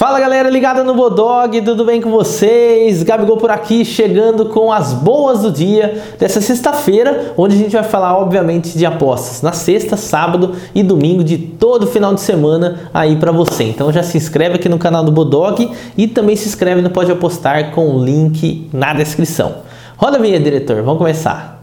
Fala galera ligada no Bodog, tudo bem com vocês? Gabigol por aqui, chegando com as boas do dia dessa sexta-feira, onde a gente vai falar, obviamente, de apostas na sexta, sábado e domingo de todo final de semana aí para você. Então já se inscreve aqui no canal do Bodog e também se inscreve no Pode Apostar com o link na descrição. Roda a vinheta, diretor, vamos começar.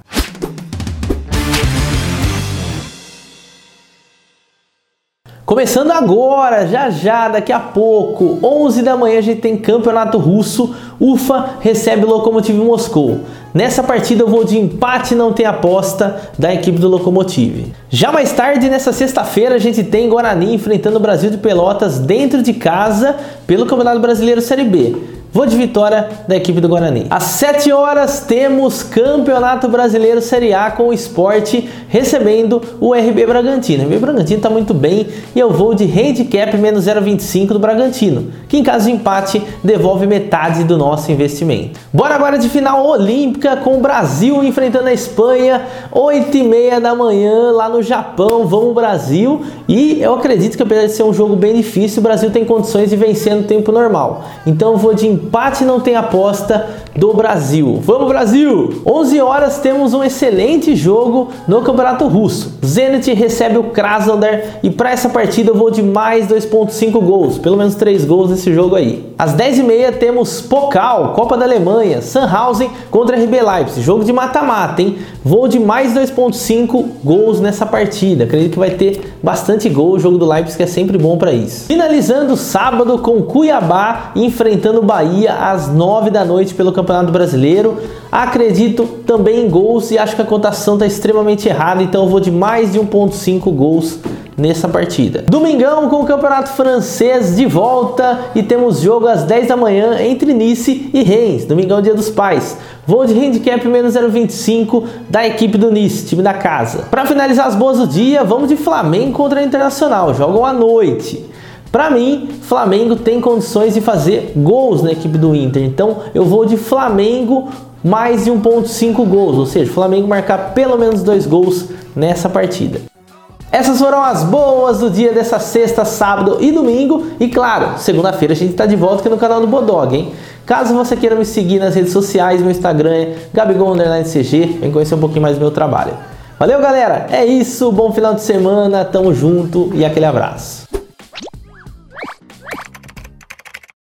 Começando agora, já já, daqui a pouco, 11 da manhã a gente tem Campeonato Russo, Ufa recebe o Lokomotiv Moscou. Nessa partida eu vou de empate não tem aposta da equipe do Lokomotiv. Já mais tarde, nessa sexta-feira, a gente tem Guarani enfrentando o Brasil de Pelotas dentro de casa pelo Campeonato Brasileiro Série B. Vou de vitória da equipe do Guarani. Às 7 horas temos Campeonato Brasileiro Série A com o esporte recebendo o RB Bragantino. O RB Bragantino está muito bem e eu vou de handicap menos 0,25 do Bragantino, que em caso de empate devolve metade do nosso investimento. Bora agora de final olímpica com o Brasil enfrentando a Espanha, 8 e meia da manhã lá no Japão. Vamos Brasil e eu acredito que apesar de ser um jogo bem difícil, o Brasil tem condições de vencer no tempo normal. Então eu vou de empate não tem aposta do Brasil. Vamos Brasil! 11 horas temos um excelente jogo no Campeonato Russo. Zenit recebe o Krasnodar e para essa partida eu vou de mais 2.5 gols, pelo menos 3 gols nesse jogo aí. Às 10h30 temos Pokal, Copa da Alemanha, Sandhausen contra RB Leipzig, jogo de mata-mata, hein? Vou de mais 2.5 gols nessa partida. Acredito que vai ter bastante gol, o jogo do Leipzig é sempre bom para isso. Finalizando sábado com Cuiabá enfrentando Bahia às 9 da noite pelo Campeonato Brasileiro. Acredito também em gols e acho que a cotação está extremamente errada, então eu vou de mais de 1.5 gols nessa partida. Domingão com o Campeonato Francês de volta e temos jogo às 10 da manhã entre Nice e Reims. Domingão Dia dos Pais. Vou de handicap menos 0,25 da equipe do Nice, time da casa. Para finalizar as boas do dia, vamos de Flamengo contra Internacional. Jogam à noite. Para mim, Flamengo tem condições de fazer gols na equipe do Inter. Então, eu vou de Flamengo mais de 1.5 gols, ou seja, Flamengo marcar pelo menos dois gols nessa partida. Essas foram as boas do dia dessa sexta, sábado e domingo. E claro, segunda-feira a gente está de volta aqui no canal do Bodog, hein? Caso você queira me seguir nas redes sociais, meu Instagram é gabigol_cg, vem conhecer um pouquinho mais do meu trabalho. Valeu, galera! É isso, bom final de semana, tamo junto e aquele abraço.